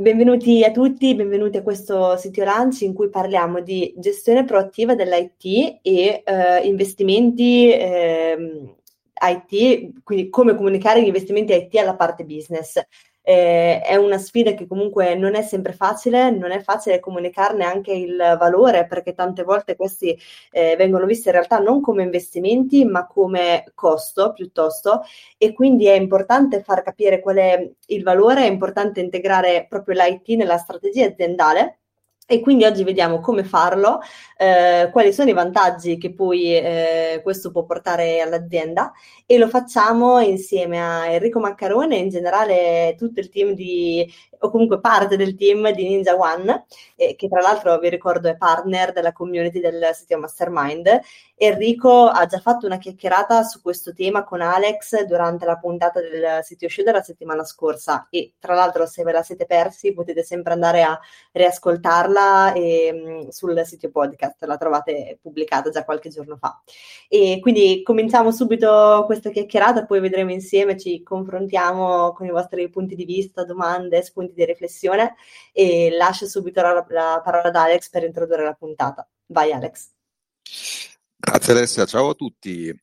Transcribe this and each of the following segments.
Benvenuti a tutti, benvenuti a questo sito Lunch in cui parliamo di gestione proattiva dell'IT e eh, investimenti eh, IT, quindi come comunicare gli investimenti IT alla parte business eh, è una sfida che comunque non è sempre facile, non è facile comunicarne anche il valore perché tante volte questi eh, vengono visti in realtà non come investimenti ma come costo piuttosto. E quindi è importante far capire qual è il valore, è importante integrare proprio l'IT nella strategia aziendale e quindi oggi vediamo come farlo, eh, quali sono i vantaggi che poi eh, questo può portare all'azienda e lo facciamo insieme a Enrico Maccarone e in generale tutto il team di, o comunque parte del team di Ninja One, eh, che tra l'altro vi ricordo è partner della community del sito Mastermind. Enrico ha già fatto una chiacchierata su questo tema con Alex durante la puntata del sito show della settimana scorsa e tra l'altro se ve la siete persi potete sempre andare a riascoltarla e, mm, sul sito podcast, la trovate pubblicata già qualche giorno fa. E quindi cominciamo subito questa chiacchierata, poi vedremo insieme, ci confrontiamo con i vostri punti di vista, domande, spunti di riflessione e lascio subito la, la parola ad Alex per introdurre la puntata. Vai Alex. Grazie Alessia, ciao a tutti.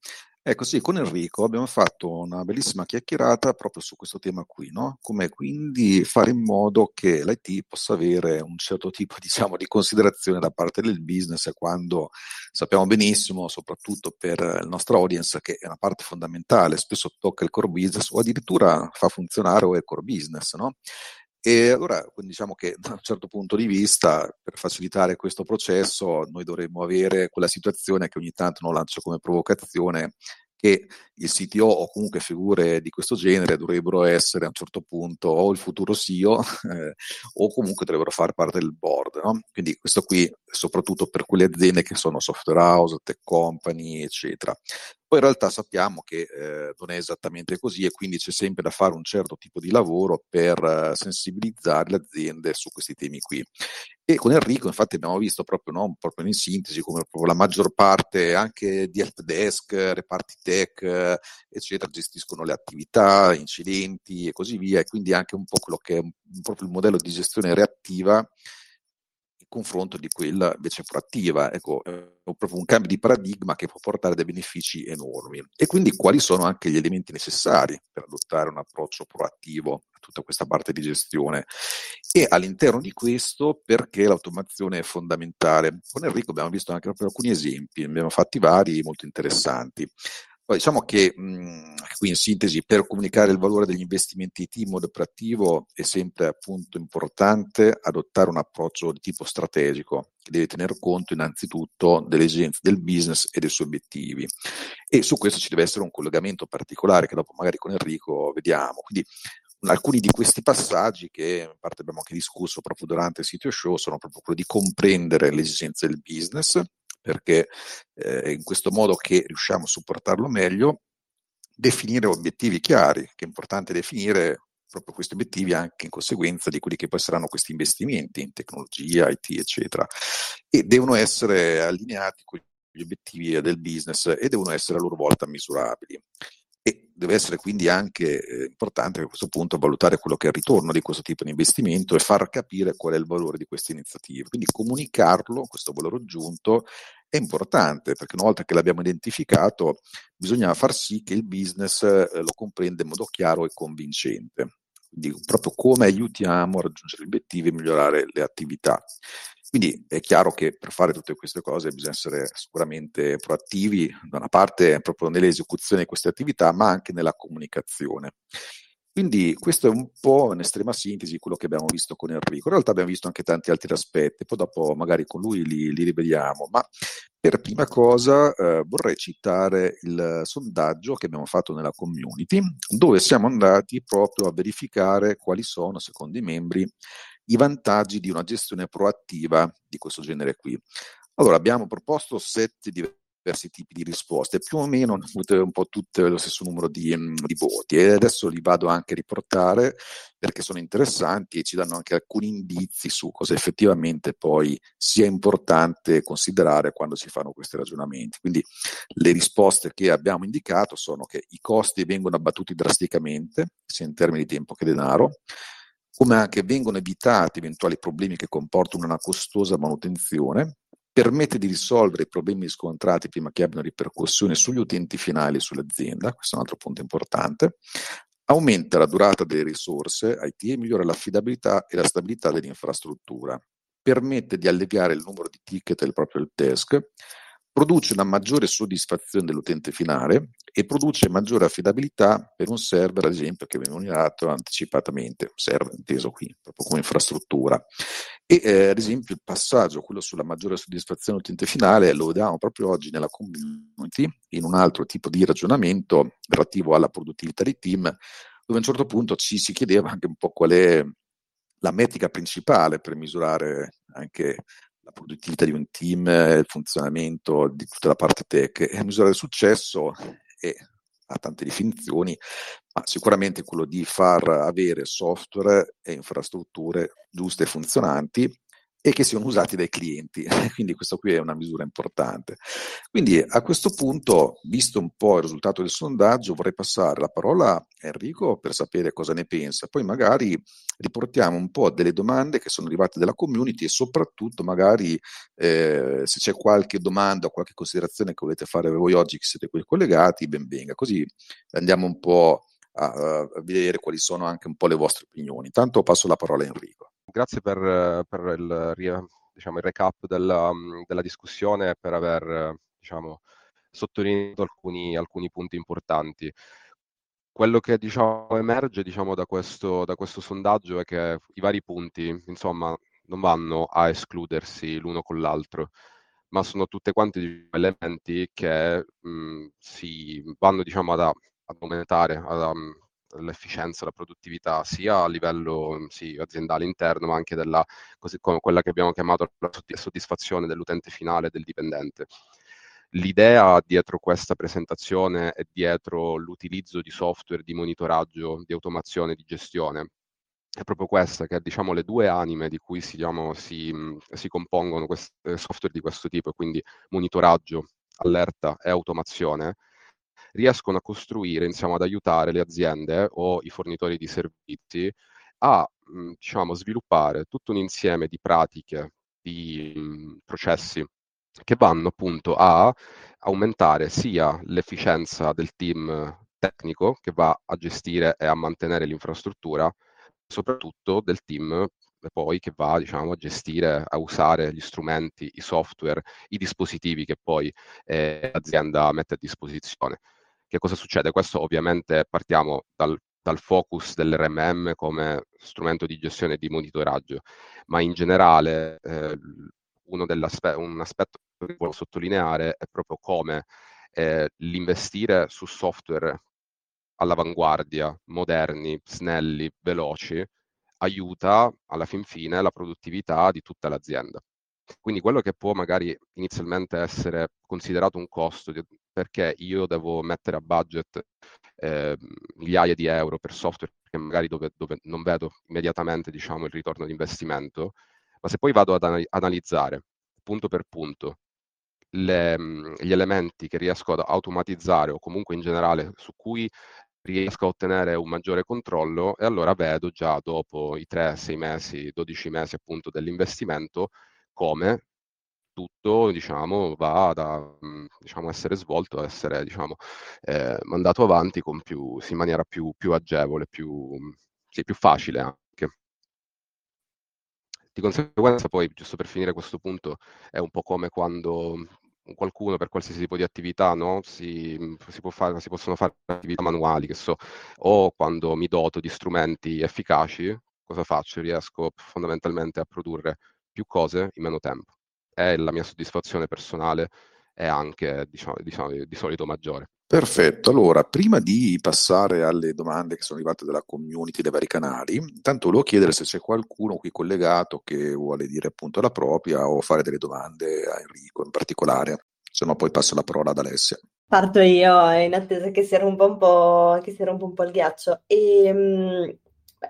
Ecco sì, con Enrico abbiamo fatto una bellissima chiacchierata proprio su questo tema qui, no? Come quindi fare in modo che l'IT possa avere un certo tipo, diciamo, di considerazione da parte del business quando sappiamo benissimo, soprattutto per il nostro audience, che è una parte fondamentale, spesso tocca il core business o addirittura fa funzionare o è core business, no? E allora diciamo che da un certo punto di vista, per facilitare questo processo, noi dovremmo avere quella situazione che ogni tanto non lancio come provocazione, che il CTO o comunque figure di questo genere dovrebbero essere a un certo punto o il futuro CEO eh, o comunque dovrebbero fare parte del board. No? Quindi questo qui soprattutto per quelle aziende che sono software house, tech company, eccetera. Poi in realtà sappiamo che eh, non è esattamente così e quindi c'è sempre da fare un certo tipo di lavoro per uh, sensibilizzare le aziende su questi temi qui. E con Enrico infatti abbiamo visto proprio, no, proprio in sintesi come la maggior parte anche di help desk, reparti tech, eccetera, gestiscono le attività, incidenti e così via, e quindi anche un po' quello che è proprio il modello di gestione reattiva confronto di quella invece proattiva. Ecco, è proprio un cambio di paradigma che può portare dei benefici enormi. E quindi quali sono anche gli elementi necessari per adottare un approccio proattivo a tutta questa parte di gestione? E all'interno di questo, perché l'automazione è fondamentale? Con Enrico abbiamo visto anche proprio alcuni esempi, ne abbiamo fatti vari molto interessanti. Diciamo che mh, qui in sintesi per comunicare il valore degli investimenti IT in modo operativo è sempre appunto importante adottare un approccio di tipo strategico che deve tener conto innanzitutto delle esigenze del business e dei suoi obiettivi. E su questo ci deve essere un collegamento particolare che dopo magari con Enrico vediamo. Quindi alcuni di questi passaggi che in parte abbiamo anche discusso proprio durante il sito show sono proprio quello di comprendere le esigenze del business, perché eh, è in questo modo che riusciamo a supportarlo meglio, definire obiettivi chiari, che è importante definire proprio questi obiettivi anche in conseguenza di quelli che poi saranno questi investimenti in tecnologia, IT, eccetera, e devono essere allineati con gli obiettivi del business e devono essere a loro volta misurabili. E deve essere quindi anche eh, importante a questo punto valutare quello che è il ritorno di questo tipo di investimento e far capire qual è il valore di queste iniziative. Quindi comunicarlo, questo valore aggiunto, è importante perché una volta che l'abbiamo identificato bisogna far sì che il business eh, lo comprenda in modo chiaro e convincente. Quindi proprio come aiutiamo a raggiungere gli obiettivi e migliorare le attività. Quindi è chiaro che per fare tutte queste cose bisogna essere sicuramente proattivi, da una parte proprio nell'esecuzione di queste attività, ma anche nella comunicazione. Quindi questo è un po' in estrema sintesi quello che abbiamo visto con Enrico. In realtà abbiamo visto anche tanti altri aspetti, poi dopo magari con lui li, li rivediamo, ma per prima cosa eh, vorrei citare il sondaggio che abbiamo fatto nella community, dove siamo andati proprio a verificare quali sono, secondo i membri, i vantaggi di una gestione proattiva di questo genere qui. Allora, abbiamo proposto sette diversi tipi di risposte, più o meno hanno avuto un po' tutte lo stesso numero di, mm, di, voti e adesso li vado anche a riportare perché sono interessanti e ci danno anche alcuni indizi su cosa effettivamente poi sia importante considerare quando si fanno questi ragionamenti. Quindi le risposte che abbiamo indicato sono che i costi vengono abbattuti drasticamente, sia in termini di tempo che denaro, come anche vengono evitati eventuali problemi che comportano una costosa manutenzione, permette di risolvere i problemi riscontrati prima che abbiano ripercussioni sugli utenti finali e sull'azienda, questo è un altro punto importante, aumenta la durata delle risorse IT e migliora l'affidabilità e la stabilità dell'infrastruttura, permette di alleviare il numero di ticket del proprio desk, produce una maggiore soddisfazione dell'utente finale e produce maggiore affidabilità per un server, ad esempio, che viene monitorato anticipatamente, server inteso qui, proprio come infrastruttura. E eh, ad esempio il passaggio, quello sulla maggiore soddisfazione dell'utente finale, lo vediamo proprio oggi nella community, in un altro tipo di ragionamento relativo alla produttività dei team, dove a un certo punto ci si chiedeva anche un po' qual è la metrica principale per misurare anche la produttività di un team, il funzionamento di tutta la parte tech e misurare il successo è, ha tante definizioni, ma sicuramente quello di far avere software e infrastrutture giuste e funzionanti e che siano usati dai clienti. Quindi questo qui è una misura importante. Quindi a questo punto, visto un po' il risultato del sondaggio, vorrei passare la parola a Enrico per sapere cosa ne pensa. Poi magari riportiamo un po' delle domande che sono arrivate dalla community e soprattutto magari eh, se c'è qualche domanda o qualche considerazione che volete fare voi oggi che siete qui collegati, ben venga. Così andiamo un po' a, a vedere quali sono anche un po' le vostre opinioni. Intanto passo la parola a Enrico grazie per, per il, diciamo, il, recap della, della, discussione e per aver diciamo, sottolineato alcuni, alcuni, punti importanti. Quello che diciamo, emerge diciamo, da, questo, da, questo, sondaggio è che i vari punti, insomma, non vanno a escludersi l'uno con l'altro, ma sono tutte quanti elementi che mh, si vanno diciamo, ad, ad aumentare, ad, l'efficienza, la produttività sia a livello sì, aziendale interno, ma anche della così come quella che abbiamo chiamato la soddisfazione dell'utente finale, del dipendente. L'idea dietro questa presentazione e dietro l'utilizzo di software di monitoraggio, di automazione, di gestione è proprio questa, che diciamo le due anime di cui si, diciamo, si, si compongono questi software di questo tipo, quindi monitoraggio, allerta e automazione, riescono a costruire, iniziamo ad aiutare le aziende o i fornitori di servizi a mhmm, diciamo, sviluppare tutto un insieme di pratiche, di mhmm, processi che vanno appunto a aumentare sia l'efficienza del team tecnico che va a gestire e a mantenere l'infrastruttura, soprattutto del team poi che va diciamo, a gestire, a usare gli strumenti, i software, i dispositivi che poi eh, l'azienda mette a disposizione. Che cosa succede? Questo ovviamente partiamo dal, dal focus dell'RMM come strumento di gestione e di monitoraggio, ma in generale eh, un aspetto che voglio sottolineare è proprio come eh, l'investire su software all'avanguardia, moderni, snelli, veloci, aiuta alla fin fine la produttività di tutta l'azienda. Quindi quello che può magari inizialmente essere considerato un costo perché io devo mettere a budget eh, migliaia di euro per software che magari dove, dove, non vedo immediatamente diciamo, il ritorno di investimento, ma se poi vado ad analizzare punto per punto le, gli elementi che riesco ad automatizzare o comunque in generale su cui riesco a ottenere un maggiore controllo e allora vedo già dopo i 3, 6 mesi, 12 mesi appunto dell'investimento come tutto diciamo, va a diciamo, essere svolto, a essere diciamo, eh, mandato avanti più, in maniera più, più agevole, più, sì, più facile anche. Di conseguenza poi, giusto per finire questo punto, è un po' come quando qualcuno per qualsiasi tipo di attività no? si, si, fare, si, possono fare attività manuali, che so, o quando mi doto di strumenti efficaci, cosa faccio? Riesco fondamentalmente a produrre più cose in meno tempo. È la mia soddisfazione personale è anche diciamo, diciamo, di solito maggiore. Perfetto, allora prima di passare alle domande che sono arrivate dalla community dei vari canali, intanto volevo chiedere se c'è qualcuno qui collegato che vuole dire appunto la propria o fare delle domande a Enrico in particolare, se no poi passo la parola ad Alessia. Parto io in attesa che si rompa un po', che si rompa un po il ghiaccio. E, um,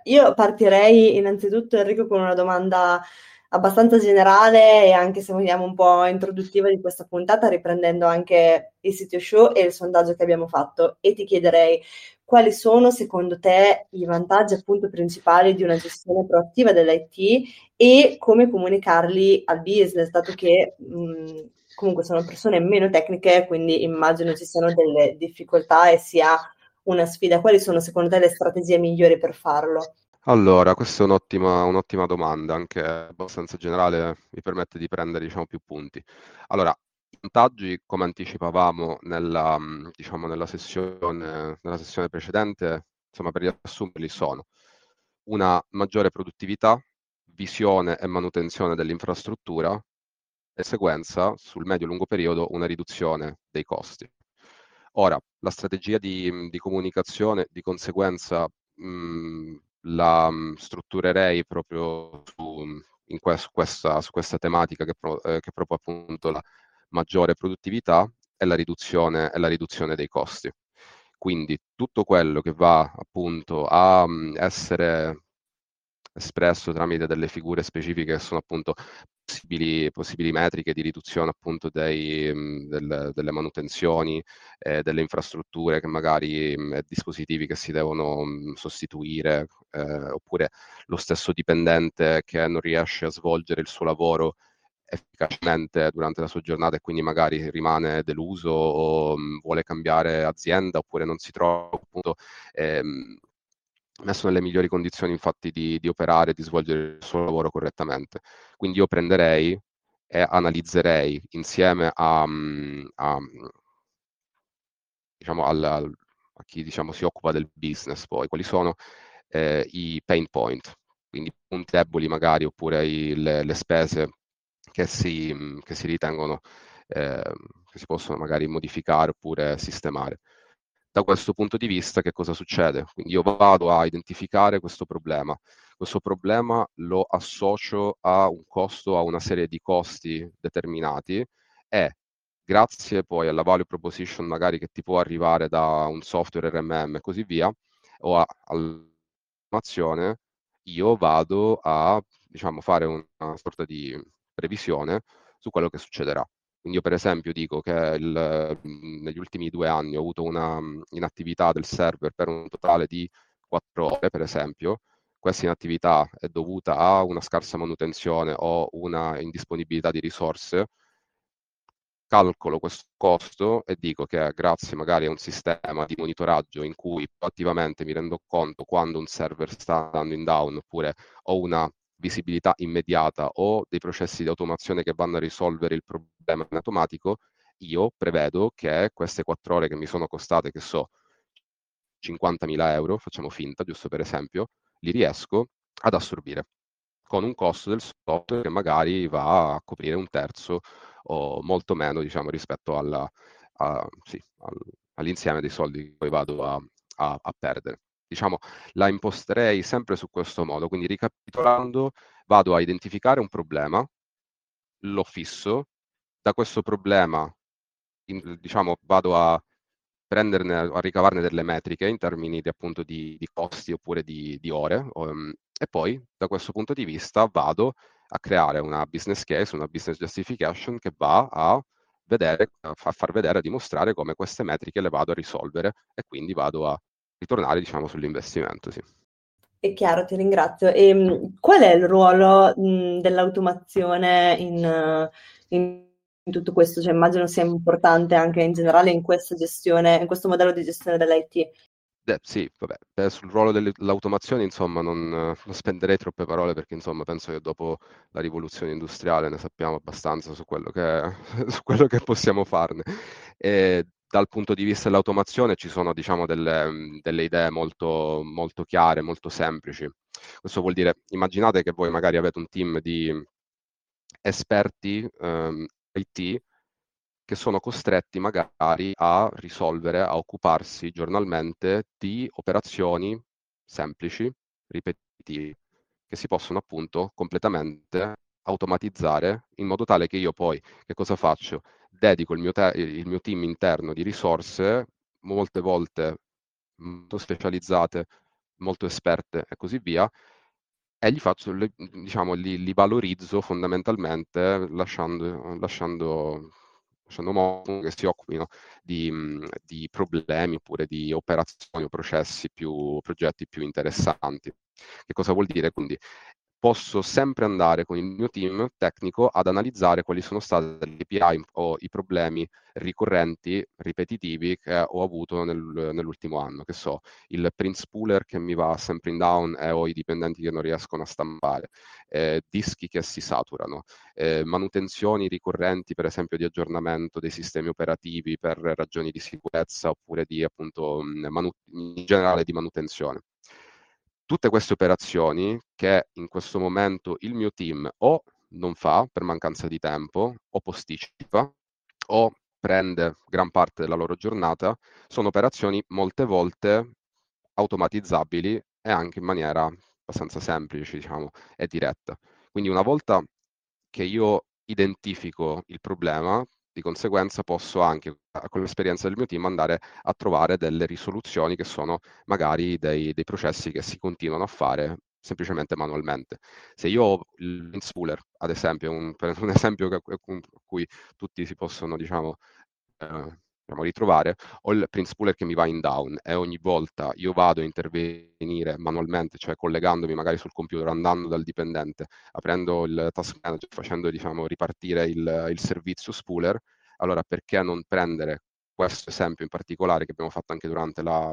io partirei innanzitutto Enrico con una domanda abbastanza generale e anche se vogliamo un po' introduttiva di questa puntata, riprendendo anche il sito show e il sondaggio che abbiamo fatto. E ti chiederei quali sono secondo te i vantaggi appunto principali di una gestione proattiva dell'IT e come comunicarli al business, dato che mh, comunque sono persone meno tecniche, quindi immagino ci siano delle difficoltà e sia una sfida. Quali sono secondo te le strategie migliori per farlo? Allora, questa è un'ottima, un'ottima domanda, anche abbastanza generale, mi permette di prendere diciamo, più punti. Allora, i vantaggi, come anticipavamo nella, diciamo, nella, sessione, nella sessione precedente, insomma, per riassumerli sono una maggiore produttività, visione e manutenzione dell'infrastruttura e sequenza, sul medio-lungo periodo, una riduzione dei costi. Ora, la strategia di, di comunicazione, di conseguenza, mh, la mh, strutturerei proprio su, que- questa, su questa, tematica che, pro- eh, che proprio appunto la maggiore produttività e la riduzione, e la riduzione dei costi. Quindi tutto quello che va appunto a mh, essere espresso tramite delle figure specifiche che sono appunto possibili, possibili metriche di riduzione appunto dei, del, delle manutenzioni, eh, delle infrastrutture che magari mh, dispositivi che si devono mh, sostituire, eh, oppure lo stesso dipendente che non riesce a svolgere il suo lavoro efficacemente durante la sua giornata e quindi magari rimane deluso o mh, vuole cambiare azienda oppure non si trova appunto ehm, messo nelle migliori condizioni infatti di, di operare di svolgere il suo lavoro correttamente. Quindi io prenderei e analizzerei insieme a, a, diciamo, al, a chi diciamo, si occupa del business poi quali sono eh, i pain point, quindi punti deboli magari oppure i, le, le, spese che si, che si ritengono eh, che si possono magari modificare oppure sistemare da questo punto di vista che cosa succede? Quindi io vado a identificare questo problema. Questo problema lo associo a un costo, a una serie di costi determinati e grazie poi alla value proposition magari che ti può arrivare da un software RMM e così via, o all'informazione, io vado a diciamo, fare una sorta di previsione su quello che succederà. Quindi io per esempio dico che il, negli ultimi due anni ho avuto una inattività del server per un totale di 4 ore, per esempio. Questa inattività è dovuta a una scarsa manutenzione o una indisponibilità di risorse. Calcolo questo costo e dico che grazie magari a un sistema di monitoraggio in cui attivamente mi rendo conto quando un server sta andando in down oppure ho una visibilità immediata o dei processi di automazione che vanno a risolvere il problema in automatico, io prevedo che queste quattro ore che mi sono costate, che so, 50.000 euro, facciamo finta, giusto per esempio, li riesco ad assorbire con un costo del software che magari va a coprire un terzo o molto meno, diciamo, rispetto alla, a, sì, al, all'insieme dei soldi che poi vado a, a, a perdere diciamo, la imposterei sempre su questo modo. Quindi ricapitolando, vado a identificare un problema, lo fisso, da questo problema in, diciamo, vado a prenderne, a ricavarne delle metriche in termini di, appunto di, di costi oppure di, di ore um, e poi da questo punto di vista vado a creare una business case, una business justification che va a vedere, a far vedere, a dimostrare come queste metriche le vado a risolvere e quindi vado a ritornare diciamo, sull'investimento. Sì. È chiaro, ti ringrazio. E, ehm, qual è il ruolo mh, dell'automazione in, in, tutto questo? Cioè, immagino sia importante anche in generale in questa gestione, in questo modello di gestione dell'IT. Eh, sì, vabbè, sul ruolo dell'automazione insomma non, non, spenderei troppe parole perché insomma penso che dopo la rivoluzione industriale ne sappiamo abbastanza su quello che, su quello che possiamo farne. E dal punto di vista dell'automazione ci sono diciamo, delle, delle idee molto, molto, chiare, molto semplici. Questo vuol dire, immaginate che voi magari avete un team di esperti ehm, IT che sono costretti magari a risolvere, a occuparsi giornalmente di operazioni semplici, ripetitive, che si possono appunto completamente automatizzare in modo tale che io poi che cosa faccio? Dedico il mio, te- il mio team interno di risorse, molte volte molto specializzate, molto esperte e così via, e li, faccio, diciamo, li, li valorizzo fondamentalmente lasciando, lasciando, lasciando modo che si occupino di, di, problemi oppure di operazioni o processi più, progetti più interessanti. Che cosa vuol dire? Quindi posso sempre andare con il mio team tecnico ad analizzare quali sono state le API o i problemi ricorrenti, ripetitivi che ho avuto nel, nell'ultimo anno, che so, il print spooler che mi va sempre in down e ho i dipendenti che non riescono a stampare, eh, dischi che si saturano, eh, manutenzioni ricorrenti, per esempio di aggiornamento dei sistemi operativi per ragioni di sicurezza oppure di appunto manu- in generale di manutenzione tutte queste operazioni che in questo momento il mio team o non fa per mancanza di tempo o posticipa o prende gran parte della loro giornata, sono operazioni molte volte automatizzabili e anche in maniera abbastanza semplice, diciamo, e diretta. Quindi una volta che io identifico il problema, di conseguenza posso anche con l'esperienza del mio team andare a trovare delle risoluzioni che sono magari dei, dei processi che si continuano a fare semplicemente manualmente. Se io ho il spooler, ad esempio, un, un esempio con cui tutti si possono, diciamo, eh, diciamo, ritrovare, ho il print spooler che mi va in down e ogni volta io vado a intervenire manualmente, cioè collegandomi magari sul computer, andando dal dipendente, aprendo il task manager, facendo diciamo, ripartire il, il servizio spooler, allora perché non prendere questo esempio in particolare che abbiamo fatto anche durante la,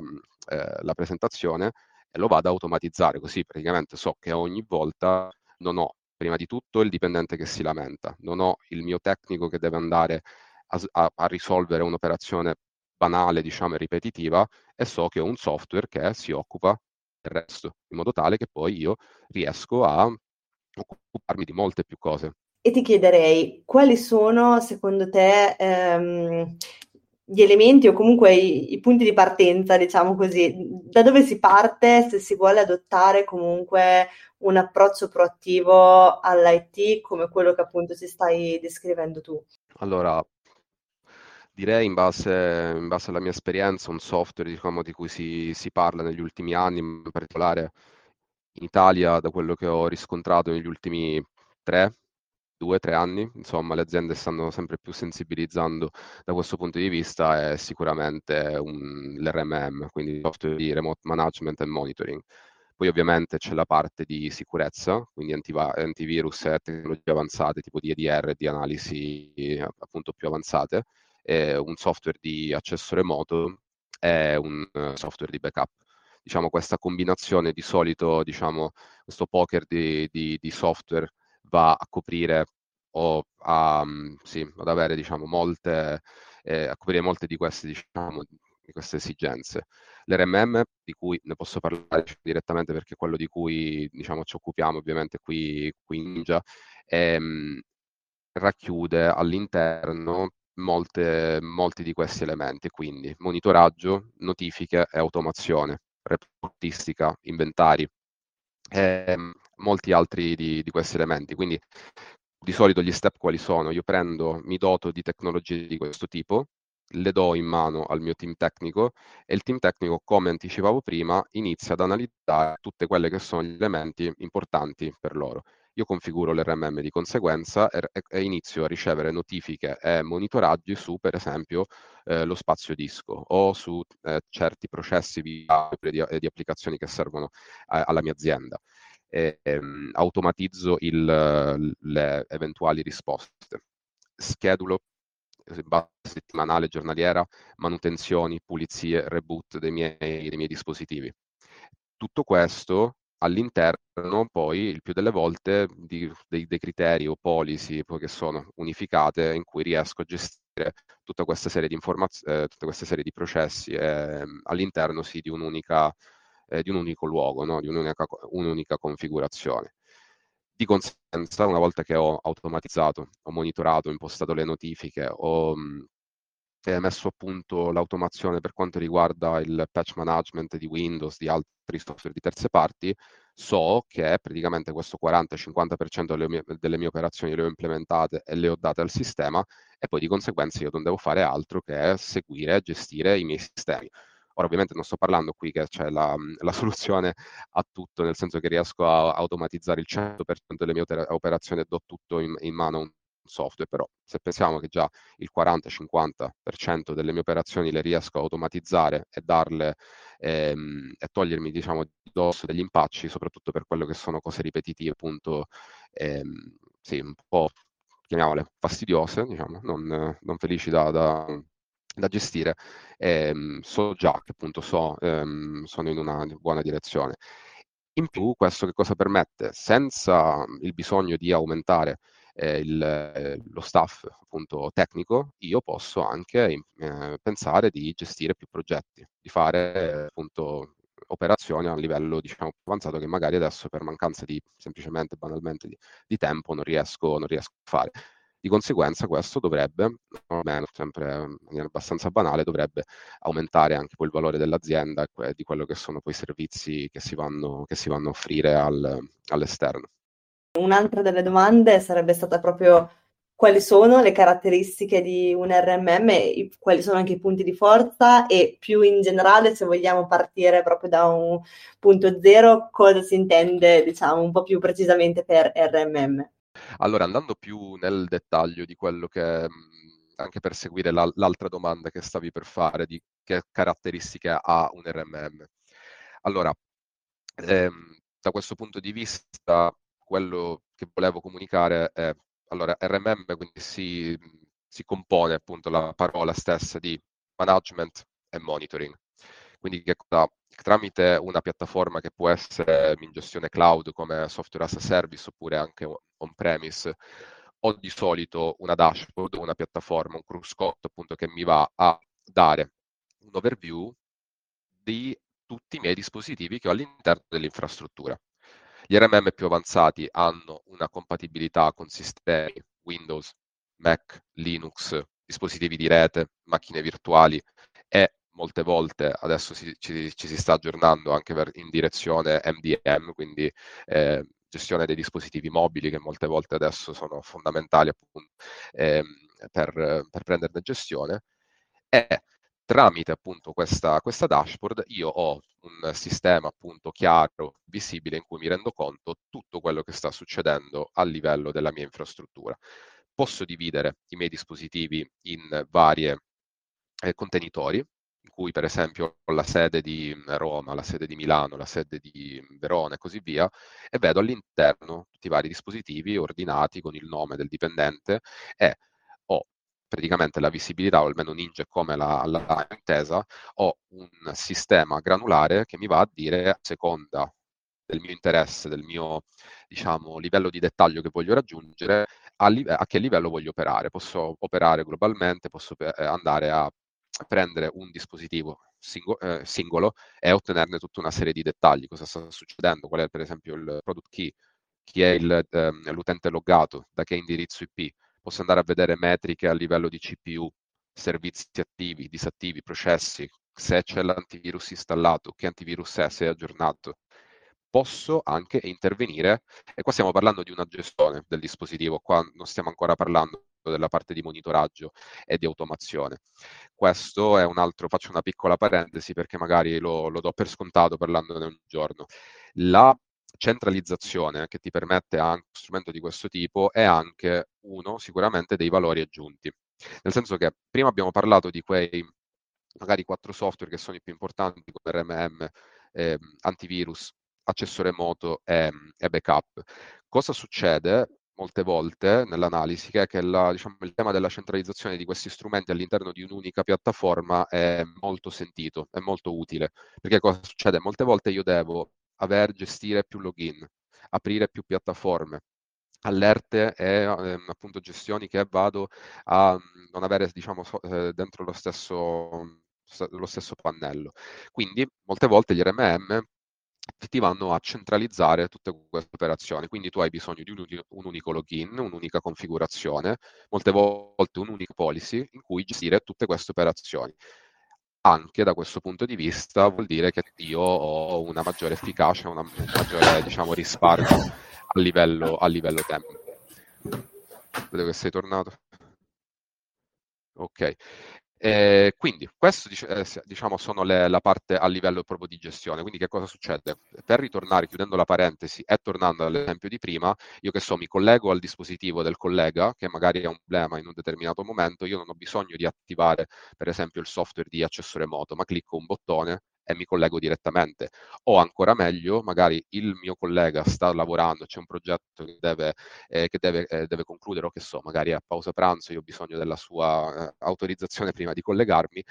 eh, la presentazione e lo vado ad automatizzare, così praticamente so che ogni volta non ho prima di tutto il dipendente che si lamenta, non ho il mio tecnico che deve andare a, a, risolvere un'operazione banale, diciamo, e ripetitiva, e so che ho un software che si occupa del resto, in modo tale che poi io riesco a occuparmi di molte più cose. E ti chiederei, quali sono secondo te ehm, gli elementi o comunque i, i, punti di partenza, diciamo così, da dove si parte se si vuole adottare comunque un approccio proattivo all'IT come quello che appunto si stai descrivendo tu? Allora, direi in base, in base, alla mia esperienza, un software diciamo, di cui si, si, parla negli ultimi anni, in particolare in Italia, da quello che ho riscontrato negli ultimi tre, due, tre anni, insomma le aziende stanno sempre più sensibilizzando da questo punto di vista, è sicuramente un, l'RMM, quindi software di remote management and monitoring. Poi ovviamente c'è la parte di sicurezza, quindi antiva- antivirus e tecnologie avanzate, tipo di EDR, di analisi appunto più avanzate eh, un software di accesso remoto e un software di backup. Diciamo questa combinazione di solito, diciamo, questo poker di, di, di software va a coprire o a, um, sì, ad avere diciamo, molte, eh, a coprire molte di queste, diciamo, di queste esigenze. L'RMM, di cui ne posso parlare direttamente perché è quello di cui diciamo, ci occupiamo ovviamente qui, qui in Ninja, ehm, racchiude all'interno molte, molti di questi elementi, quindi monitoraggio, notifiche e automazione, reportistica, inventari e molti altri di, di questi elementi. Quindi di solito gli step quali sono? Io prendo, mi doto di tecnologie di questo tipo, le do in mano al mio team tecnico e il team tecnico, come anticipavo prima, inizia ad analizzare tutte quelle che sono gli elementi importanti per loro io configuro l'RMM di conseguenza e, e, inizio a ricevere notifiche e monitoraggi su, per esempio, eh, lo spazio disco o su eh, certi processi di, di, di, applicazioni che servono a, alla mia azienda. E, ehm, automatizzo il, le eventuali risposte. Schedulo base settimanale, giornaliera, manutenzioni, pulizie, reboot dei miei, dei miei dispositivi. Tutto questo all'interno poi il più delle volte di, dei, dei, criteri o policy che sono unificate in cui riesco a gestire tutta questa serie di informazioni, eh, tutta questa serie di processi eh, all'interno sì, di, un'unica, eh, di un unico luogo, no? di un'unica, un'unica configurazione. Di conseguenza, una volta che ho automatizzato, ho monitorato, impostato le notifiche, ho mh, messo a punto l'automazione per quanto riguarda il patch management di Windows, di altri software di terze parti, so che praticamente questo 40-50% delle delle mie operazioni le ho implementate e le ho date al sistema e poi di conseguenza io non devo fare altro che seguire e gestire i miei sistemi. Ora ovviamente non sto parlando qui che c'è la, la, soluzione a tutto, nel senso che riesco a automatizzare il 100% delle mie operazioni e do tutto in, in mano a un software, però se pensiamo che già il 40-50% delle mie operazioni le riesco a automatizzare e darle ehm, e togliermi diciamo di dosso degli impacci, soprattutto per quello che sono cose ripetitive, appunto, ehm, sì, un po' chiamiamole fastidiose, diciamo, non, non felici da, da, da gestire, ehm, so già che appunto so, ehm, sono in una buona direzione. In più, questo che cosa permette? Senza il bisogno di aumentare eh, il, lo staff appunto tecnico, io posso anche eh, pensare di gestire più progetti, di fare appunto operazioni a livello diciamo avanzato che magari adesso per mancanza di semplicemente banalmente di, di tempo non riesco, non riesco a fare. Di conseguenza questo dovrebbe, almeno sempre in maniera abbastanza banale, dovrebbe aumentare anche poi il valore dell'azienda e di quello che sono poi i servizi che si vanno, che si vanno a offrire al, all'esterno. Un'altra delle domande sarebbe stata proprio quali sono le caratteristiche di un RMM, quali sono anche i punti di forza e più in generale, se vogliamo partire proprio da un punto zero, cosa si intende, diciamo, un po' più precisamente per RMM. Allora, andando più nel dettaglio di quello che, anche per seguire la, l'altra domanda che stavi per fare, di che caratteristiche ha un RMM. Allora, ehm, da questo punto di vista, quello che volevo comunicare è, allora, RMM quindi si, si compone appunto la parola stessa di management e monitoring. Quindi che cosa tramite una piattaforma che può essere in gestione cloud come software as a service oppure anche on-premise, ho di solito una dashboard, una piattaforma, un cruscotto appunto che mi va a dare un overview di tutti i miei dispositivi che ho all'interno dell'infrastruttura. Gli RMM più avanzati hanno una compatibilità con sistemi Windows, Mac, Linux, dispositivi di rete, macchine virtuali e molte volte adesso si, ci, ci, si sta aggiornando anche per, in direzione MDM, quindi eh, gestione dei dispositivi mobili che molte volte adesso sono fondamentali appunto eh, per, per prenderne gestione. E tramite appunto questa, questa dashboard io ho un sistema appunto chiaro, visibile, in cui mi rendo conto tutto quello che sta succedendo a livello della mia infrastruttura. Posso dividere i miei dispositivi in varie eh, contenitori, in cui per esempio ho la sede di Roma, la sede di Milano, la sede di Verona e così via, e vedo all'interno tutti i vari dispositivi ordinati con il nome del dipendente e praticamente la visibilità, o almeno Ninja come la, la intesa, ho un sistema granulare che mi va a dire a seconda del mio interesse, del mio diciamo, livello di dettaglio che voglio raggiungere, a, li- a che livello voglio operare. Posso operare globalmente, posso pe- eh, andare a prendere un dispositivo singo- eh, singolo e ottenerne tutta una serie di dettagli, cosa sta succedendo, qual è per esempio il product key, chi è il, ehm, l'utente loggato, da che indirizzo IP, posso andare a vedere metriche a livello di CPU, servizi attivi, disattivi, processi, se c'è l'antivirus installato, che antivirus è, se è aggiornato. Posso anche intervenire, e qua stiamo parlando di una gestione del dispositivo, qua non stiamo ancora parlando della parte di monitoraggio e di automazione. Questo è un altro, faccio una piccola parentesi perché magari lo, lo do per scontato parlandone un giorno. La centralizzazione che ti permette anche un strumento di questo tipo è anche uno sicuramente dei valori aggiunti. Nel senso che prima abbiamo parlato di quei magari quattro software che sono i più importanti come RMM, eh, antivirus, accesso remoto e, e backup. Cosa succede molte volte nell'analisi, che che la, diciamo, il tema della centralizzazione di questi strumenti all'interno di un'unica piattaforma è molto sentito, è molto utile, perché cosa succede? Molte volte io devo aver, gestire più login, aprire più piattaforme, allerte e eh, appunto gestioni che vado a mm, non avere diciamo so, eh, dentro lo stesso, lo stesso pannello. Quindi molte volte gli RMM ti vanno a centralizzare tutte queste operazioni. Quindi tu hai bisogno di un, un, unico login, un'unica configurazione, molte volte un'unica policy in cui gestire tutte queste operazioni. Anche da questo punto di vista vuol dire che io ho una maggiore efficacia, una, un maggiore diciamo, risparmio a livello, a livello tempo. Vedo che sei tornato. Ok. Eh, quindi questo eh, diciamo sono le, la parte a livello proprio di gestione. Quindi che cosa succede? Per ritornare, chiudendo la parentesi e tornando all'esempio di prima, io che so, mi collego al dispositivo del collega che magari ha un problema in un determinato momento, io non ho bisogno di attivare per esempio il software di accesso remoto, ma clicco un bottone e mi collego direttamente. O ancora meglio, magari il mio collega sta lavorando, c'è un progetto che deve, eh, che deve, eh, deve concludere, o che so, magari a pausa pranzo io ho bisogno della sua eh, autorizzazione prima di collegarmi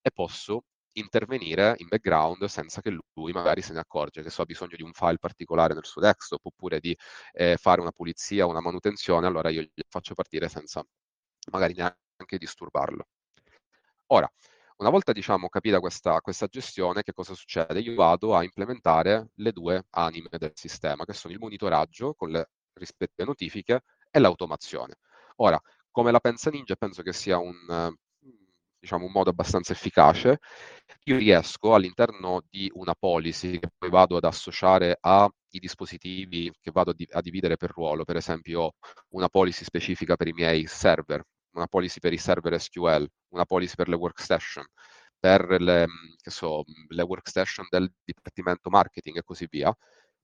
e posso intervenire in background senza che lui magari se ne accorge che so ha bisogno di un file particolare nel suo desktop oppure di eh, fare una pulizia una manutenzione, allora io gli faccio partire senza magari neanche disturbarlo. Ora, una volta diciamo, capita questa, questa, gestione, che cosa succede? Io vado a implementare le due anime del sistema, che sono il monitoraggio con le rispettive notifiche e l'automazione. Ora, come la pensa Ninja, penso che sia un, diciamo, un modo abbastanza efficace. Io riesco all'interno di una policy che poi vado ad associare ai dispositivi che vado a, di- a dividere per ruolo, per esempio una policy specifica per i miei server, una policy per i server SQL, una policy per le workstation, per le, so, le workstation del dipartimento marketing e così via,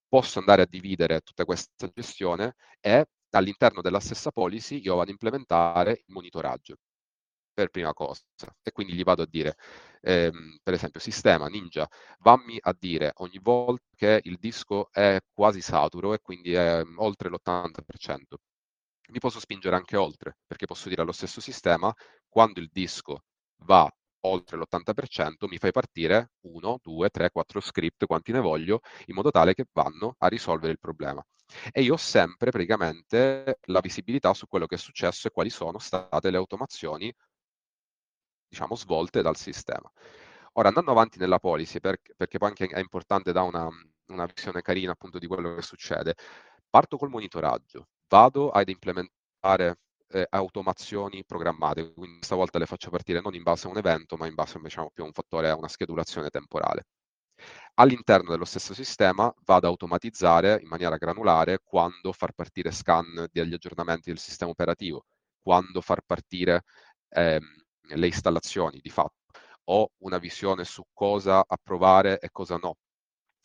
posso andare a dividere tutta questa gestione e all'interno della stessa policy io vado ad implementare il monitoraggio per prima cosa. E quindi gli vado a dire ehm, per esempio sistema ninja vammi a dire ogni volta che il disco è quasi saturo e quindi è oltre l'80% mi posso spingere anche oltre, perché posso dire allo stesso sistema, quando il disco va oltre l'80%, mi fai partire 1, 2, 3, 4 script, quanti ne voglio, in modo tale che vanno a risolvere il problema. E io ho sempre praticamente la visibilità su quello che è successo e quali sono state le automazioni, diciamo, svolte dal sistema. Ora, andando avanti nella policy, perché, perché poi anche è importante da una, una visione carina appunto di quello che succede, parto col monitoraggio, vado ad implementare eh, automazioni programmate, quindi stavolta le faccio partire non in base a un evento, ma in base diciamo, più a un fattore, a una schedulazione temporale. All'interno dello stesso sistema vado ad automatizzare in maniera granulare quando far partire scan degli aggiornamenti del sistema operativo, quando far partire ehm, le installazioni di fatto. Ho una visione su cosa approvare e cosa no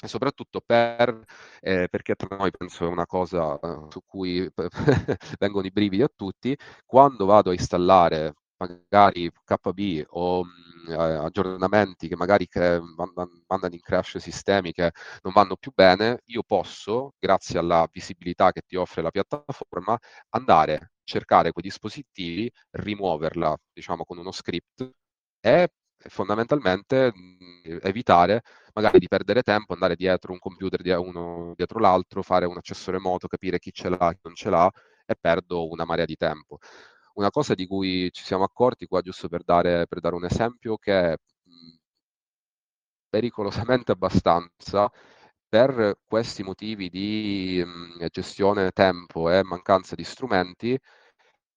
e soprattutto per, eh, perché per noi penso è una cosa uh, su cui vengono i brividi a tutti, quando vado a installare magari KB o mm, aggiornamenti che magari che mandano in crash sistemi che non vanno più bene, io posso, grazie alla visibilità che ti offre la piattaforma, andare a cercare quei dispositivi, rimuoverla, diciamo, con uno script e fondamentalmente mh, evitare magari di perdere tempo, andare dietro un computer uno dietro l'altro, fare un accesso remoto, capire chi ce l'ha, chi non ce l'ha e perdo una marea di tempo. Una cosa di cui ci siamo accorti qua, giusto per dare, per dare un esempio, che è pericolosamente abbastanza per questi motivi di mh, gestione tempo e mancanza di strumenti,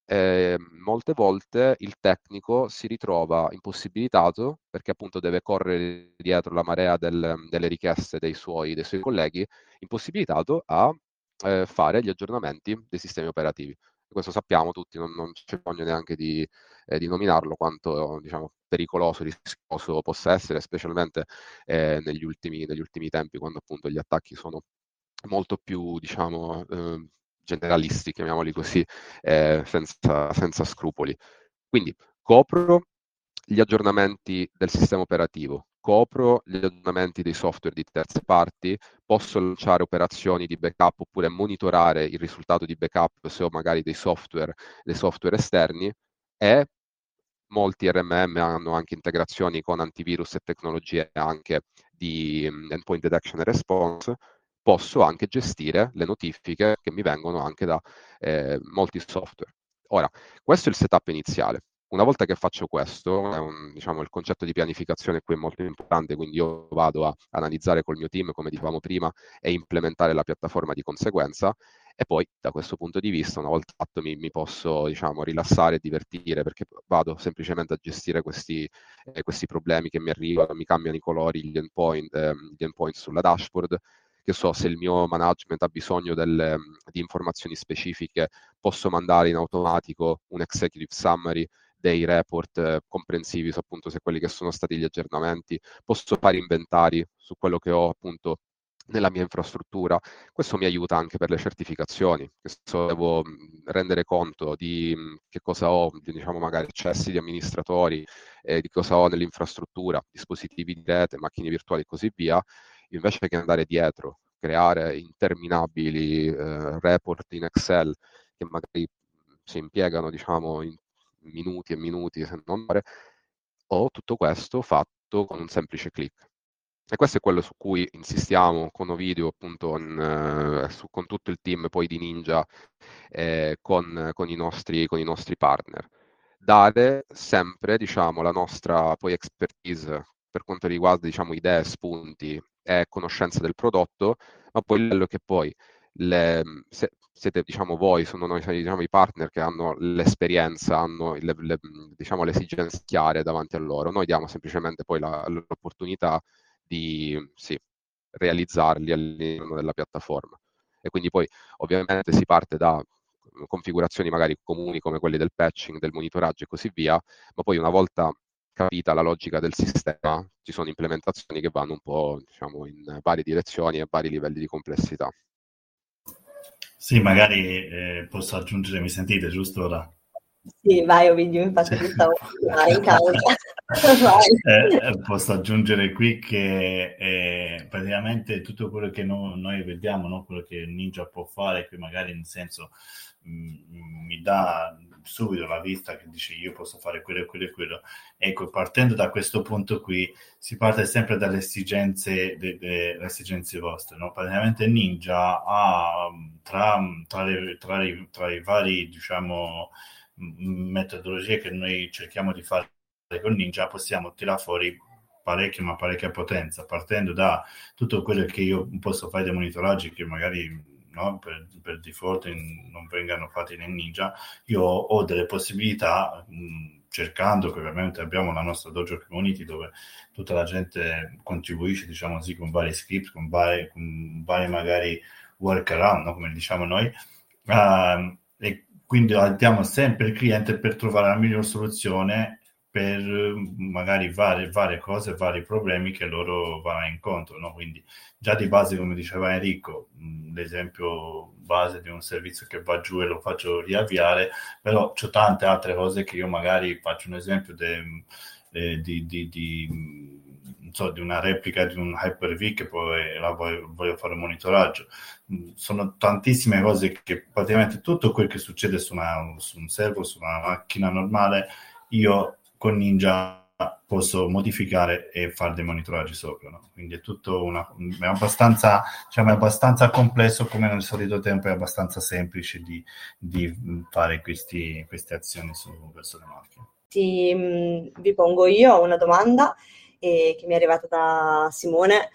eh, molte volte il tecnico si ritrova impossibilitato perché appunto deve correre dietro la marea del, delle richieste dei suoi, dei suoi, colleghi, impossibilitato a eh, fare gli aggiornamenti dei sistemi operativi. Questo sappiamo tutti, non, non c'è bisogno neanche di, eh, di nominarlo quanto diciamo, pericoloso, rischioso possa essere, specialmente eh, negli ultimi, negli, ultimi, tempi, quando appunto gli attacchi sono molto più diciamo, eh, generalisti, chiamiamoli così, eh, senza, senza scrupoli. Quindi copro gli aggiornamenti del sistema operativo, copro gli aggiornamenti dei software di terze parti, posso lanciare operazioni di backup oppure monitorare il risultato di backup se ho magari dei software, dei software esterni e molti RMM hanno anche integrazioni con antivirus e tecnologie anche di mm, endpoint detection e response posso anche gestire le notifiche che mi vengono anche da eh, molti software. Ora, questo è il setup iniziale. Una volta che faccio questo, un, diciamo, il concetto di pianificazione qui è molto importante, quindi io vado a analizzare col mio team, come dicevamo prima, e implementare la piattaforma di conseguenza e poi da questo punto di vista, una volta fatto, mi, mi posso diciamo, rilassare e divertire perché vado semplicemente a gestire questi, eh, questi problemi che mi arrivano, mi cambiano i colori, gli endpoint, eh, gli endpoint sulla dashboard che so se il mio management ha bisogno delle, di informazioni specifiche, posso mandare in automatico un executive summary dei report eh, comprensivi su appunto se quelli che sono stati gli aggiornamenti, posso fare inventari su quello che ho appunto nella mia infrastruttura. Questo mi aiuta anche per le certificazioni, questo devo rendere conto di che cosa ho, diciamo magari accessi di amministratori, eh, di cosa ho nell'infrastruttura, dispositivi di rete, macchine virtuali e così via, invece che andare dietro, creare interminabili eh, report in Excel che magari si impiegano diciamo in minuti e minuti se non ore, ho tutto questo fatto con un semplice click. E questo è quello su cui insistiamo con Ovidio, appunto, in, eh, su, con tutto il team poi di Ninja, eh, con, con, i nostri, con, i nostri, partner. Dare sempre, diciamo, la nostra poi expertise per quanto riguarda, diciamo, idee, spunti e conoscenza del prodotto, ma poi quello che poi le, se, siete diciamo voi, sono noi diciamo, i partner che hanno l'esperienza, hanno le, le, diciamo, le esigenze chiare davanti a loro. Noi diamo semplicemente poi la, l'opportunità di sì, realizzarli all'interno della piattaforma. E quindi poi ovviamente si parte da configurazioni magari comuni come quelle del patching, del monitoraggio e così via, ma poi una volta capita la logica del sistema, ci sono implementazioni che vanno un po' diciamo, in varie direzioni e a vari livelli di complessità. Sì, magari eh, posso aggiungere, mi sentite giusto ora? Sì, vai Ovidio, infatti ti stavo in causa. eh, eh, posso aggiungere qui che eh, praticamente tutto quello che no, noi vediamo, no? quello che Ninja può fare, che magari in senso mh, mm, mi dà subito la vista che dice io posso fare quello e quello e quello. Ecco, partendo da questo punto qui, si parte sempre dalle esigenze, de, de, esigenze vostre. No? Praticamente Ninja ha tra, tra, le, tra, i, tra i vari, diciamo, metodologie che noi cerchiamo di fare con Ninja possiamo tirare fuori parecchia ma parecchia potenza partendo da tutto quello che io posso fare dei monitoraggi che magari no, per, per, default in, non vengano fatti nel Ninja. Io ho delle possibilità mh, cercando che ovviamente abbiamo la nostra dojo community dove tutta la gente contribuisce diciamo così con vari script con vari, con vari magari workaround no, come diciamo noi. Uh, e quindi aiutiamo sempre il cliente per trovare la miglior soluzione per magari varie, varie cose, vari problemi che loro vanno incontro. No? Quindi già di base, come diceva Enrico, l'esempio base di un servizio che va giù e lo faccio riavviare, però c'ho tante altre cose che io magari faccio un esempio de, de, di, di, di so, di una replica di un Hyper-V che poi la voglio, voglio, fare monitoraggio. Sono tantissime cose che praticamente tutto quel che succede su, una, su un server, su una macchina normale, io con Ninja posso modificare e fare dei monitoraggi sopra. No? Quindi è tutto una, è abbastanza, diciamo, è abbastanza complesso come nel solito tempo, è abbastanza semplice di, di fare questi, queste azioni su, verso le macchine. Sì, mm, vi pongo io una domanda e che mi è arrivata da Simone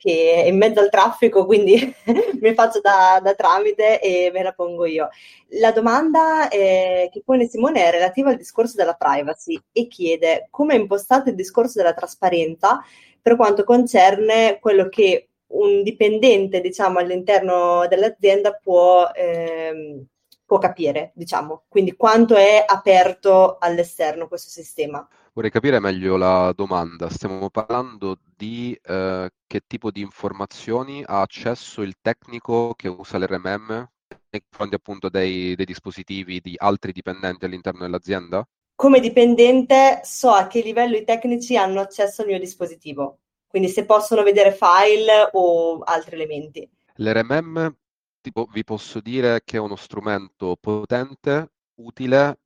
che è in mezzo al traffico, quindi mi faccio da, da, tramite e ve la pongo io. La domanda è, che pone Simone è relativa al discorso della privacy e chiede come è impostato il discorso della trasparenza per quanto concerne quello che un dipendente, diciamo, all'interno dell'azienda può, ehm, può capire, diciamo, quindi quanto è aperto all'esterno questo sistema. Vorrei capire meglio la domanda. Stiamo parlando di eh, che tipo di informazioni ha accesso il tecnico che usa l'RMM nei confronti appunto dei, dei dispositivi di altri dipendenti all'interno dell'azienda? Come dipendente so a che livello i tecnici hanno accesso al mio dispositivo, quindi se possono vedere file o altri elementi. L'RMM tipo, vi posso dire che è uno strumento potente, utile,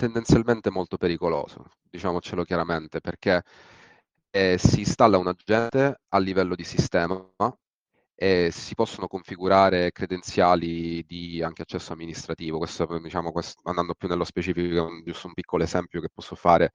tendenzialmente molto pericoloso diciamocelo chiaramente, perché eh, si installa un agente a livello di sistema e si possono configurare credenziali di anche accesso amministrativo. Questo, diciamo, questo, andando più nello specifico, giusto un piccolo esempio che posso fare.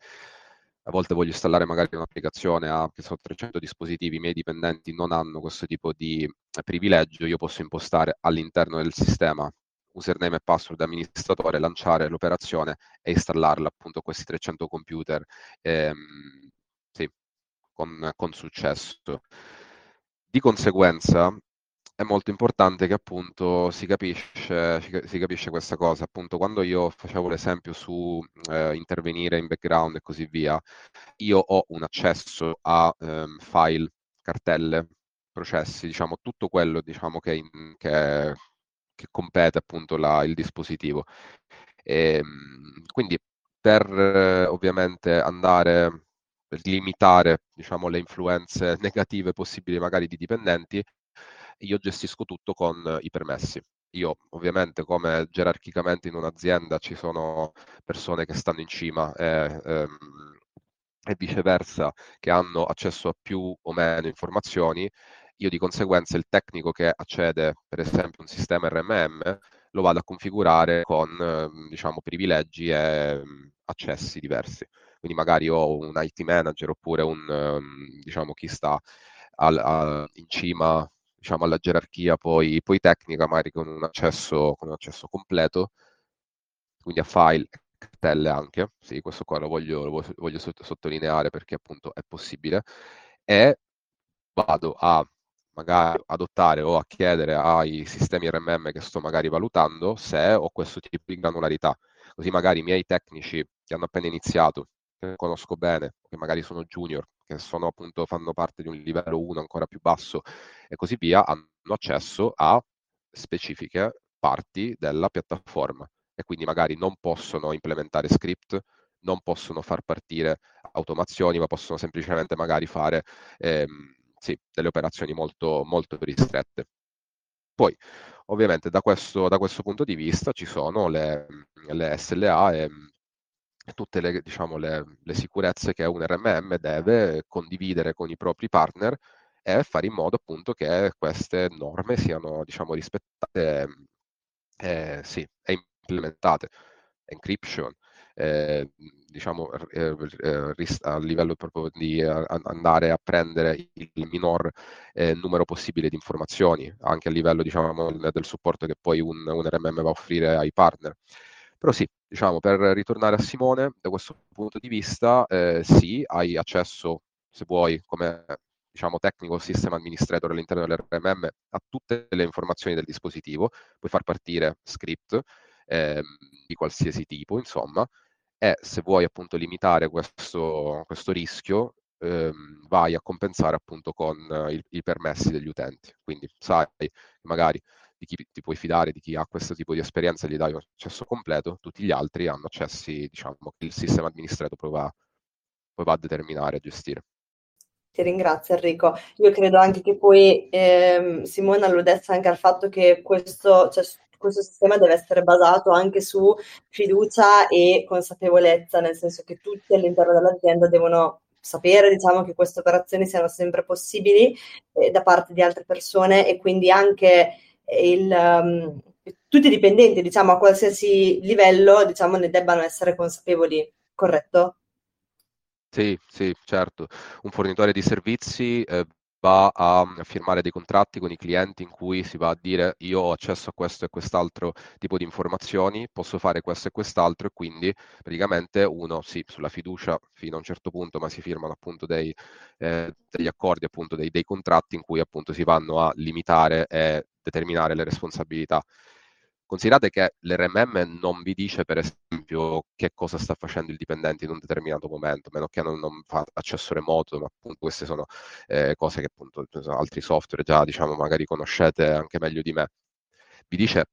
A volte voglio installare magari un'applicazione a che so, 300 dispositivi, i miei dipendenti non hanno questo tipo di privilegio, io posso impostare all'interno del sistema username e password amministratore, lanciare l'operazione e installarla appunto questi 300 computer ehm, sì, con, con successo. Di conseguenza è molto importante che appunto si capisce, si capisce questa cosa. Appunto, quando io facevo l'esempio su eh, intervenire in background e così via, io ho un accesso a ehm, file, cartelle, processi, diciamo tutto quello diciamo, che, in, che, che compete appunto la, il dispositivo. E, ehm, quindi per eh, ovviamente andare per limitare diciamo, le influenze negative possibili magari di dipendenti, io gestisco tutto con i permessi. Io ovviamente come gerarchicamente in un'azienda ci sono persone che stanno in cima e, ehm, e viceversa che hanno accesso a più o meno informazioni, io di conseguenza il tecnico che accede per esempio a un sistema RMM lo vado a configurare con ehm, diciamo, privilegi e mm, accessi diversi. Quindi magari ho un IT manager oppure un, um, diciamo, chi sta al, a, in cima diciamo, alla gerarchia poi, poi, tecnica, magari con un, accesso, con un accesso completo, quindi a file cartelle anche, sì, questo qua lo voglio, lo voglio sottolineare perché appunto è possibile, e vado a magari adottare o a chiedere ai sistemi RMM che sto magari valutando se ho questo tipo di granularità, così magari i miei tecnici che hanno appena iniziato che conosco bene, che magari sono junior, che sono appunto, fanno parte di un livello 1 ancora più basso e così via, hanno accesso a specifiche parti della piattaforma e quindi magari non possono implementare script, non possono far partire automazioni, ma possono semplicemente magari fare ehm, sì, delle operazioni molto, molto ristrette. Poi, ovviamente, da questo, da questo punto di vista ci sono le, le SLA e tutte le, diciamo, le, le, sicurezze che un RMM deve condividere con i propri partner e fare in modo appunto che queste norme siano diciamo, rispettate eh, sì, e implementate. Encryption, eh, diciamo, eh, a livello proprio di andare a prendere il minor eh, numero possibile di informazioni, anche a livello diciamo, del supporto che poi un, un RMM va a offrire ai partner. Però sì, diciamo, per ritornare a Simone, da questo punto di vista, eh, sì, hai accesso, se vuoi, come diciamo, tecnico system administrator all'interno dell'RMM a tutte le informazioni del dispositivo, puoi far partire script eh, di qualsiasi tipo, insomma, e se vuoi appunto limitare questo, questo rischio, ehm, vai a compensare appunto con i, permessi degli utenti. Quindi sai, magari di chi ti puoi fidare, di chi ha questo tipo di esperienza, gli dai un accesso completo, tutti gli altri hanno accessi, diciamo, che il sistema amministrato poi va, poi va a determinare, a gestire. Ti ringrazio Enrico. Io credo anche che poi ehm, Simone alludesse anche al fatto che questo, cioè, questo sistema deve essere basato anche su fiducia e consapevolezza, nel senso che tutti all'interno dell'azienda devono sapere diciamo, che queste operazioni siano sempre possibili eh, da parte di altre persone e quindi anche il, um, tutti i dipendenti, diciamo, a qualsiasi livello, diciamo, ne debbano essere consapevoli, corretto? Sì, sì, certo. Un fornitore di servizi eh, va a firmare dei contratti con i clienti in cui si va a dire io ho accesso a questo e quest'altro tipo di informazioni, posso fare questo e quest'altro e quindi praticamente uno sì, sulla fiducia fino a un certo punto, ma si firmano appunto dei, eh, degli accordi, appunto dei, dei contratti in cui appunto si vanno a limitare e determinare le responsabilità. Considerate che l'RMM non vi dice, per esempio, che cosa sta facendo il dipendente in un determinato momento, meno che non, non fa accesso remoto, ma appunto queste sono eh, cose che appunto altri software già, diciamo, magari conoscete anche meglio di me. Vi dice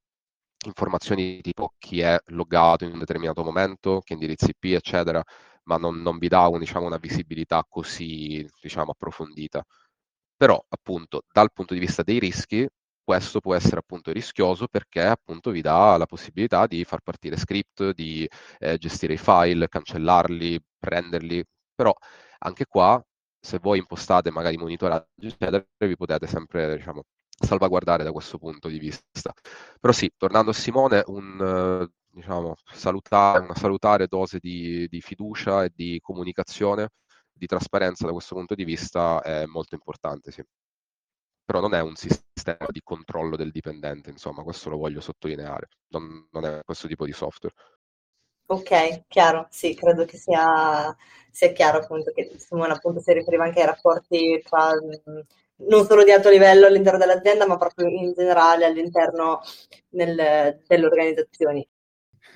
informazioni tipo chi è loggato in un determinato momento, che indirizzi IP, eccetera, ma non, non vi dà un, diciamo, una visibilità così diciamo, approfondita. Però, appunto, dal punto di vista dei rischi, questo può essere appunto rischioso perché appunto vi dà la possibilità di far partire script, di eh, gestire i file, cancellarli, prenderli, però anche qua se voi impostate magari monitoraggio eccetera vi potete sempre diciamo salvaguardare da questo punto di vista. Però sì, tornando a Simone, un, diciamo, salutare, una salutare dose di, di fiducia e di comunicazione, di trasparenza da questo punto di vista è molto importante, sì. Però non è un sistema di controllo del dipendente, insomma, questo lo voglio sottolineare, non, non è questo tipo di software. Ok, chiaro, sì, credo che sia, sia chiaro appunto che Simone appunto si riferiva anche ai rapporti tra non solo di alto livello all'interno dell'azienda, ma proprio in generale all'interno nel, delle organizzazioni.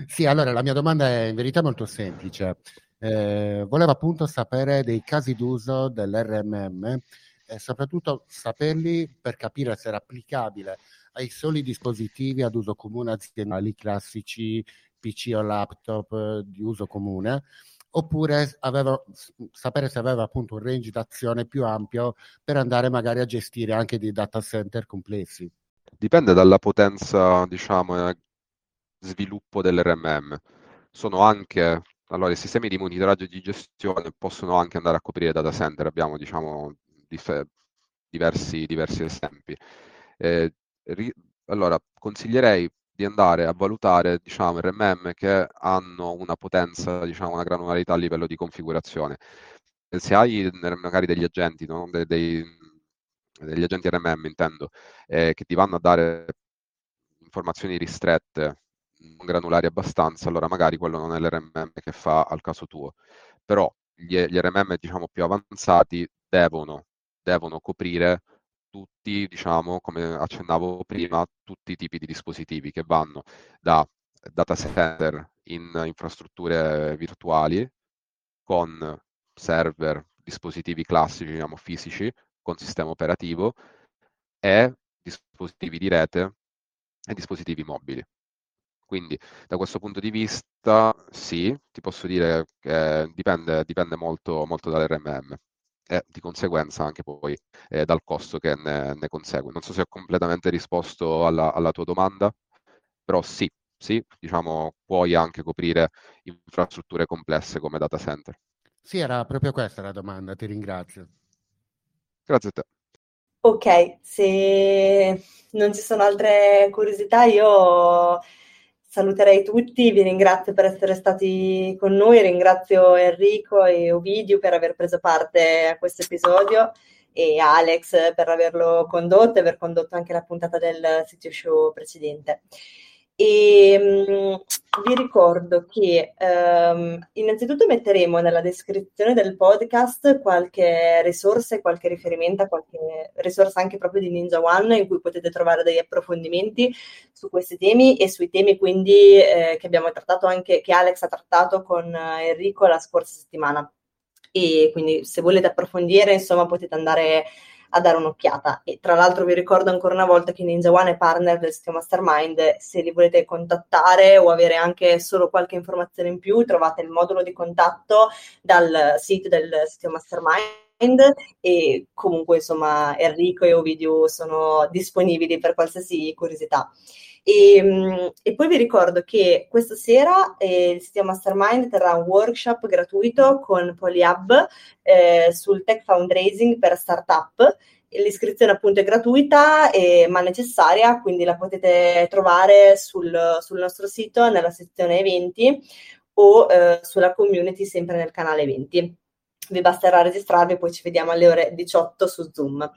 Sì, allora la mia domanda è in verità molto semplice. Eh, volevo appunto sapere dei casi d'uso dell'RMM e soprattutto saperli per capire se era applicabile ai soli dispositivi ad uso comune aziendali classici, PC o laptop di uso comune, oppure aveva, sapere se aveva appunto un range d'azione più ampio per andare magari a gestire anche dei data center complessi. Dipende dalla potenza, diciamo, sviluppo dell'RMM. Sono anche, allora, i sistemi di monitoraggio e di gestione possono anche andare a coprire data center, abbiamo, diciamo, diversi, diversi esempi. Eh, ri- allora, consiglierei di andare a valutare diciamo, RMM che hanno una potenza, diciamo, una granularità a livello di configurazione. Se hai magari degli agenti, no? De- dei, degli agenti RMM intendo, eh, che ti vanno a dare informazioni ristrette, non granulari abbastanza, allora magari quello non è l'RMM che fa al caso tuo. Però gli, gli RMM diciamo, più avanzati devono, devono coprire tutti, diciamo, come accennavo prima, tutti i tipi di dispositivi che vanno da data center in infrastrutture virtuali con server, dispositivi classici, diciamo fisici, con sistema operativo e dispositivi di rete e dispositivi mobili. Quindi da questo punto di vista sì, ti posso dire che dipende, dipende molto, molto dall'RMM e di conseguenza anche poi eh, dal costo che ne, ne, consegue. Non so se ho completamente risposto alla, alla tua domanda, però sì, sì, diciamo, puoi anche coprire infrastrutture complesse come data center. Sì, era proprio questa la domanda, ti ringrazio. Grazie a te. Ok, se non ci sono altre curiosità, io saluterei tutti, vi ringrazio per essere stati con noi, ringrazio Enrico e Ovidio per aver preso parte a questo episodio e Alex per averlo condotto e aver condotto anche la puntata del sitio show precedente. E um, vi ricordo che um, innanzitutto metteremo nella descrizione del podcast qualche risorsa qualche riferimento qualche risorsa anche proprio di Ninja One in cui potete trovare degli approfondimenti su questi temi e sui temi quindi eh, che abbiamo trattato anche, che Alex ha trattato con eh, Enrico la scorsa settimana. E quindi se volete approfondire, insomma, potete andare a dare un'occhiata. E tra l'altro vi ricordo ancora una volta che Ninja One è partner del sito Mastermind, se li volete contattare o avere anche solo qualche informazione in più, trovate il modulo di contatto dal sito del sito Mastermind e comunque insomma Enrico e Ovidio sono disponibili per qualsiasi curiosità. E, ehm, e, poi vi ricordo che questa sera eh, il sito Mastermind terrà un workshop gratuito con Polyhub eh, sul tech fundraising per startup. L'iscrizione appunto è gratuita eh, ma necessaria, quindi la potete trovare sul, sul nostro sito nella sezione eventi o eh, sulla community sempre nel canale eventi vi basterà registrarvi e poi ci vediamo alle ore 18 su Zoom.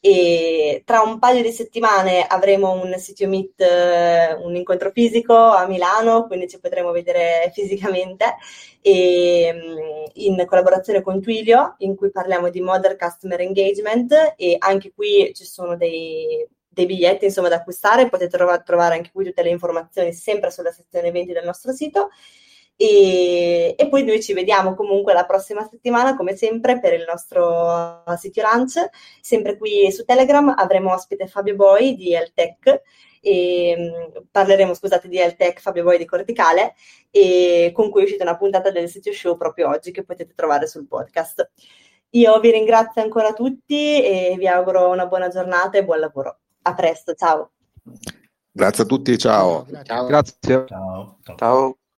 E tra un paio di settimane avremo un sito meet, eh, un incontro fisico a Milano, quindi ci potremo vedere fisicamente e, mm, in collaborazione con Twilio, in cui parliamo di Modern Customer Engagement e anche qui ci sono dei, dei biglietti insomma, da acquistare, potete trovare anche qui tutte le informazioni sempre sulla sezione eventi del nostro sito. E, e, poi noi ci vediamo comunque la prossima settimana, come sempre, per il nostro sito lunch. Sempre qui su Telegram avremo ospite Fabio Boy di Eltech. E, mm, parleremo, scusate, di Eltech Fabio Boy di Corticale, e con cui è uscita una puntata del sito show proprio oggi che potete trovare sul podcast. Io vi ringrazio ancora tutti e vi auguro una buona giornata e buon lavoro. A presto, ciao. Grazie a tutti, ciao. Ciao. Grazie. Ciao. ciao.